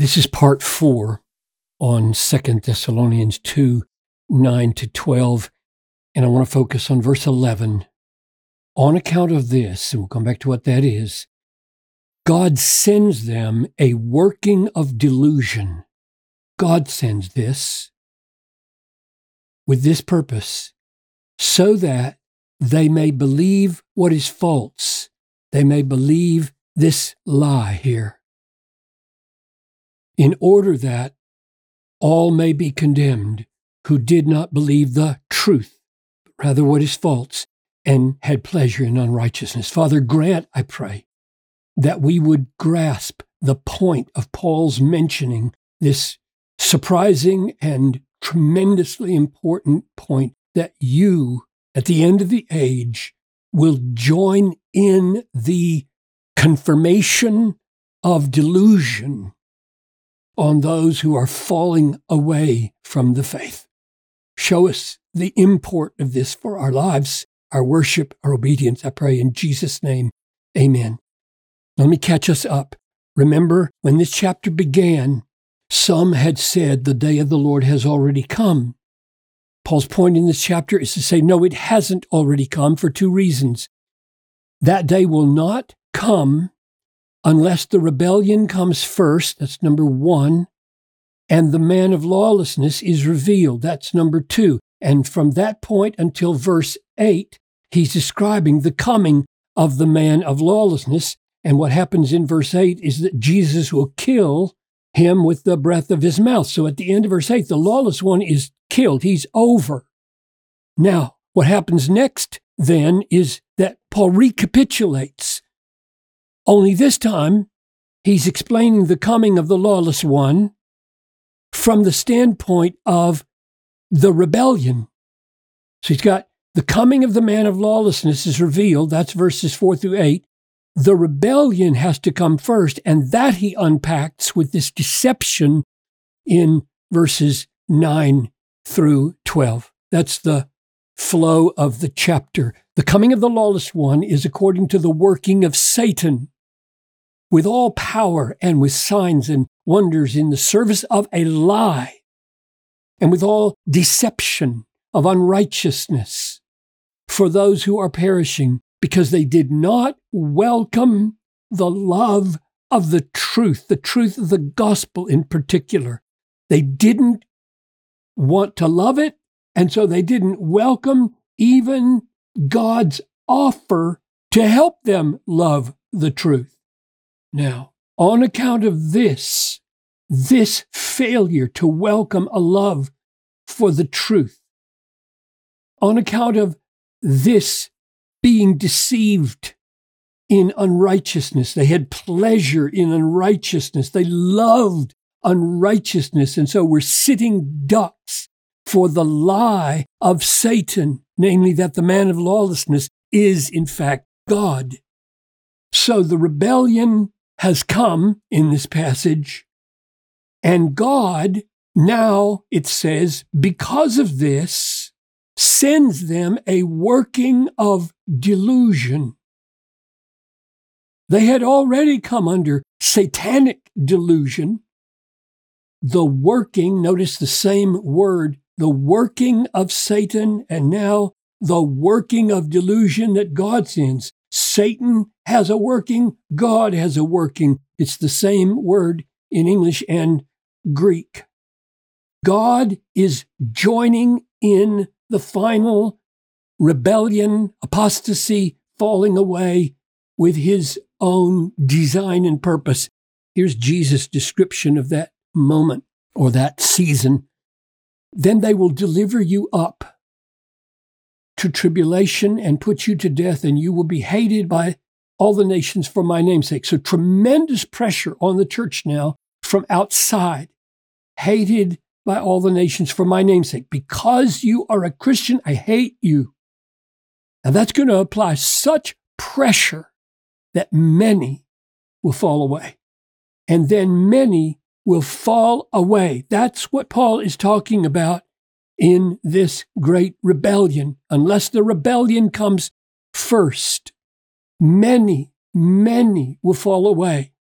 This is part four on Second Thessalonians 2 9 to 12. And I want to focus on verse 11. On account of this, and we'll come back to what that is, God sends them a working of delusion. God sends this with this purpose so that they may believe what is false. They may believe this lie here. In order that all may be condemned who did not believe the truth, but rather what is false, and had pleasure in unrighteousness. Father, grant, I pray, that we would grasp the point of Paul's mentioning this surprising and tremendously important point that you, at the end of the age, will join in the confirmation of delusion on those who are falling away from the faith. Show us the import of this for our lives, our worship, our obedience. I pray in Jesus' name. Amen. Let me catch us up. Remember, when this chapter began, some had said the day of the Lord has already come. Paul's point in this chapter is to say, no, it hasn't already come for two reasons. That day will not come unless the rebellion comes first. That's number one. And the man of lawlessness is revealed. That's number two. And from that point until verse eight, he's describing the coming of the man of lawlessness. And what happens in verse 8 is that Jesus will kill him with the breath of his mouth. So at the end of verse 8, the lawless one is killed. He's over. Now, what happens next then is that Paul recapitulates. Only this time, he's explaining the coming of the lawless one from the standpoint of the rebellion. So he's got the coming of the man of lawlessness is revealed. That's verses four through eight. The rebellion has to come first, and that he unpacks with this deception in verses 9 through 12. That's the flow of the chapter. The coming of the lawless one is according to the working of Satan with all power and with signs and wonders in the service of a lie and with all deception of unrighteousness for those who are perishing because they did not welcome the love of the truth, the truth of the gospel in particular. They didn't want to love it, and so they didn't welcome even God's offer to help them love the truth. Now, on account of this, this failure to welcome a love for the truth, on account of this being deceived in unrighteousness. They had pleasure in unrighteousness. They loved unrighteousness. And so were sitting ducks for the lie of Satan, namely that the man of lawlessness is in fact God. So the rebellion has come in this passage, and God now, it says, because of this, sends them a working of delusion. They had already come under satanic delusion. The working, notice the same word, the working of Satan, and now the working of delusion that God sends. Satan has a working, God has a working. It's the same word in English and Greek. God is joining in the final rebellion, apostasy, falling away with his own design and purpose. Here's Jesus' description of that moment or that season. Then they will deliver you up to tribulation and put you to death, and you will be hated by all the nations for my namesake. So tremendous pressure on the church now from outside, hated by all the nations for my namesake. Because you are a Christian, I hate you. And that's going to apply such pressure that many will fall away. And then many will fall away. That's what Paul is talking about in this great rebellion. Unless the rebellion comes first, many, many will fall away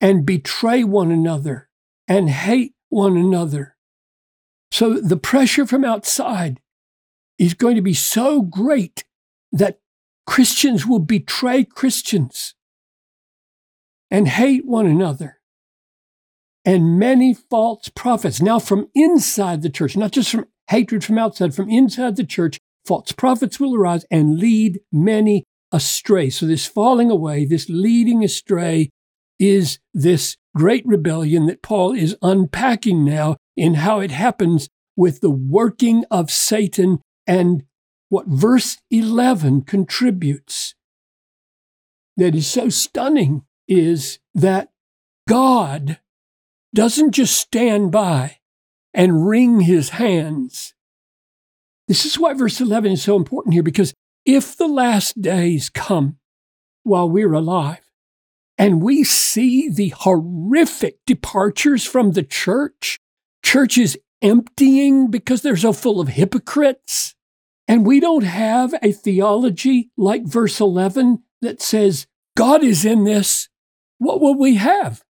and betray one another and hate one another. So the pressure from outside is going to be so great that Christians will betray Christians and hate one another. And many false prophets, now from inside the church, not just from hatred from outside, from inside the church, false prophets will arise and lead many astray. So, this falling away, this leading astray, is this great rebellion that Paul is unpacking now in how it happens with the working of Satan and what verse 11 contributes. That is so stunning is that God doesn't just stand by and wring his hands. This is why verse 11 is so important here because if the last days come while we're alive and we see the horrific departures from the church, churches emptying because they're so full of hypocrites, and we don't have a theology like verse 11 that says, God is in this, what will we have?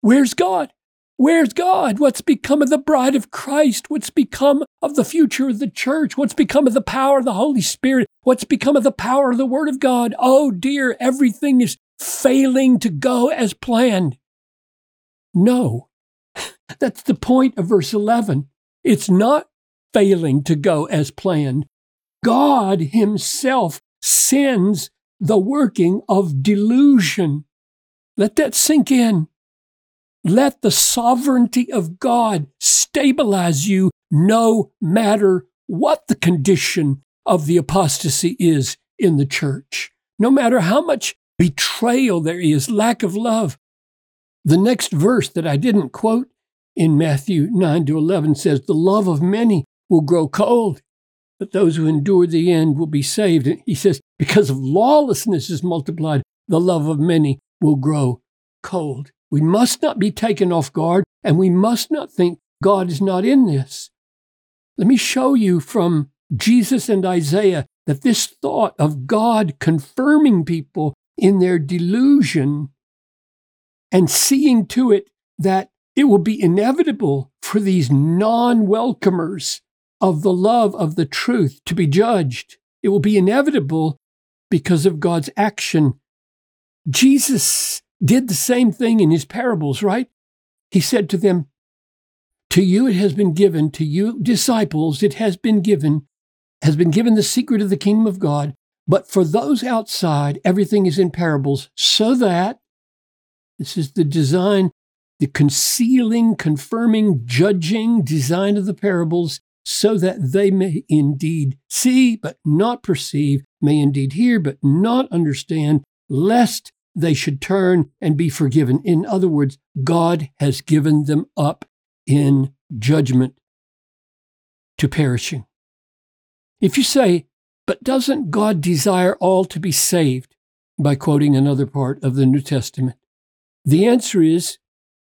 Where's God? Where's God? What's become of the bride of Christ? What's become of the future of the church? What's become of the power of the Holy Spirit? What's become of the power of the Word of God? Oh dear, everything is failing to go as planned. No, that's the point of verse 11. It's not failing to go as planned. God Himself sends the working of delusion. Let that sink in. Let the sovereignty of God stabilize you no matter what the condition of the apostasy is in the church, no matter how much betrayal there is, lack of love. The next verse that I didn't quote in Matthew 9 to 11 says, The love of many will grow cold, but those who endure the end will be saved. And he says, Because of lawlessness is multiplied, the love of many will grow cold. We must not be taken off guard, and we must not think God is not in this. Let me show you from Jesus and Isaiah that this thought of God confirming people in their delusion and seeing to it that it will be inevitable for these non welcomers of the love of the truth to be judged. It will be inevitable because of God's action. Jesus did the same thing in his parables, right? He said to them, To you it has been given, to you disciples it has been given, has been given the secret of the kingdom of God. But for those outside, everything is in parables, so that this is the design, the concealing, confirming, judging design of the parables, so that they may indeed see but not perceive, may indeed hear but not understand, lest they should turn and be forgiven. In other words, God has given them up in judgment to perishing. If you say, but doesn't God desire all to be saved? By quoting another part of the New Testament. The answer is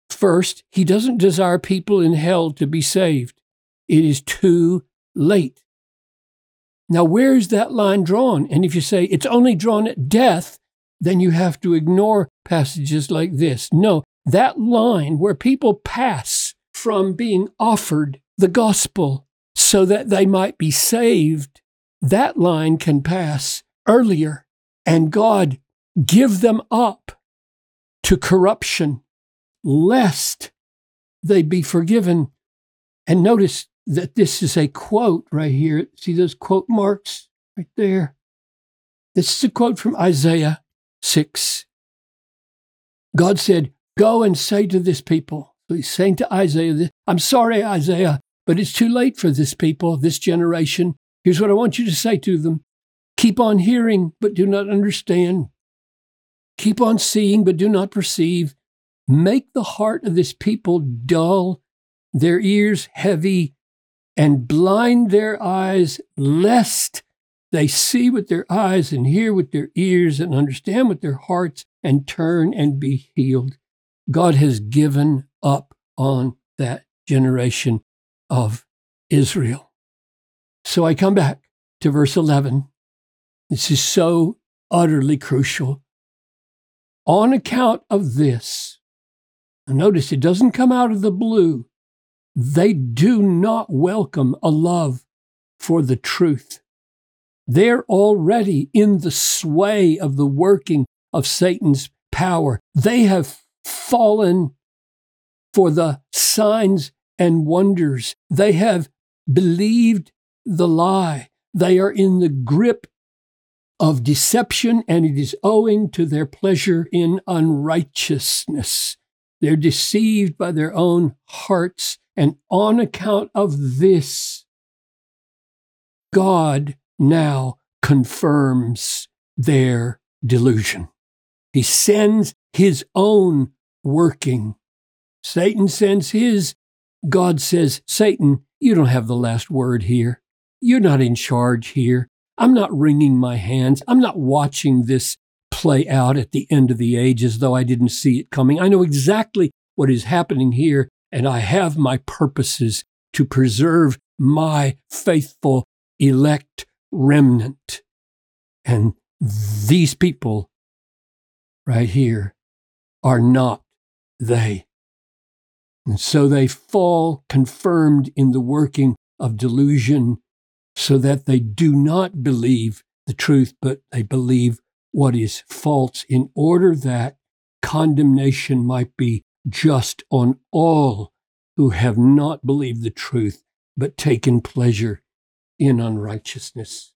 first, he doesn't desire people in hell to be saved. It is too late. Now, where is that line drawn? And if you say it's only drawn at death, then you have to ignore passages like this. No, that line where people pass from being offered the gospel so that they might be saved, that line can pass earlier and God give them up to corruption lest they be forgiven. And notice that this is a quote right here. See those quote marks right there? This is a quote from Isaiah 6. God said, Go and say to this people, so he's saying to Isaiah, I'm sorry, Isaiah, but it's too late for this people, this generation. Here's what I want you to say to them Keep on hearing, but do not understand. Keep on seeing, but do not perceive. Make the heart of this people dull, their ears heavy, and blind their eyes, lest they see with their eyes and hear with their ears and understand with their hearts and turn and be healed. God has given up on that generation of Israel. So I come back to verse 11. This is so utterly crucial. On account of this, Notice it doesn't come out of the blue. They do not welcome a love for the truth. They're already in the sway of the working of Satan's power. They have fallen for the signs and wonders. They have believed the lie. They are in the grip of deception, and it is owing to their pleasure in unrighteousness. They're deceived by their own hearts, and on account of this, God now confirms their delusion. He sends his own working. Satan sends his. God says, Satan, you don't have the last word here. You're not in charge here. I'm not wringing my hands. I'm not watching this play out at the end of the age as though I didn't see it coming. I know exactly what is happening here, and I have my purposes to preserve my faithful elect remnant. And these people right here are not they. And so they fall confirmed in the working of delusion so that they do not believe the truth, but they believe what is false in order that condemnation might be just on all who have not believed the truth, but taken pleasure in unrighteousness.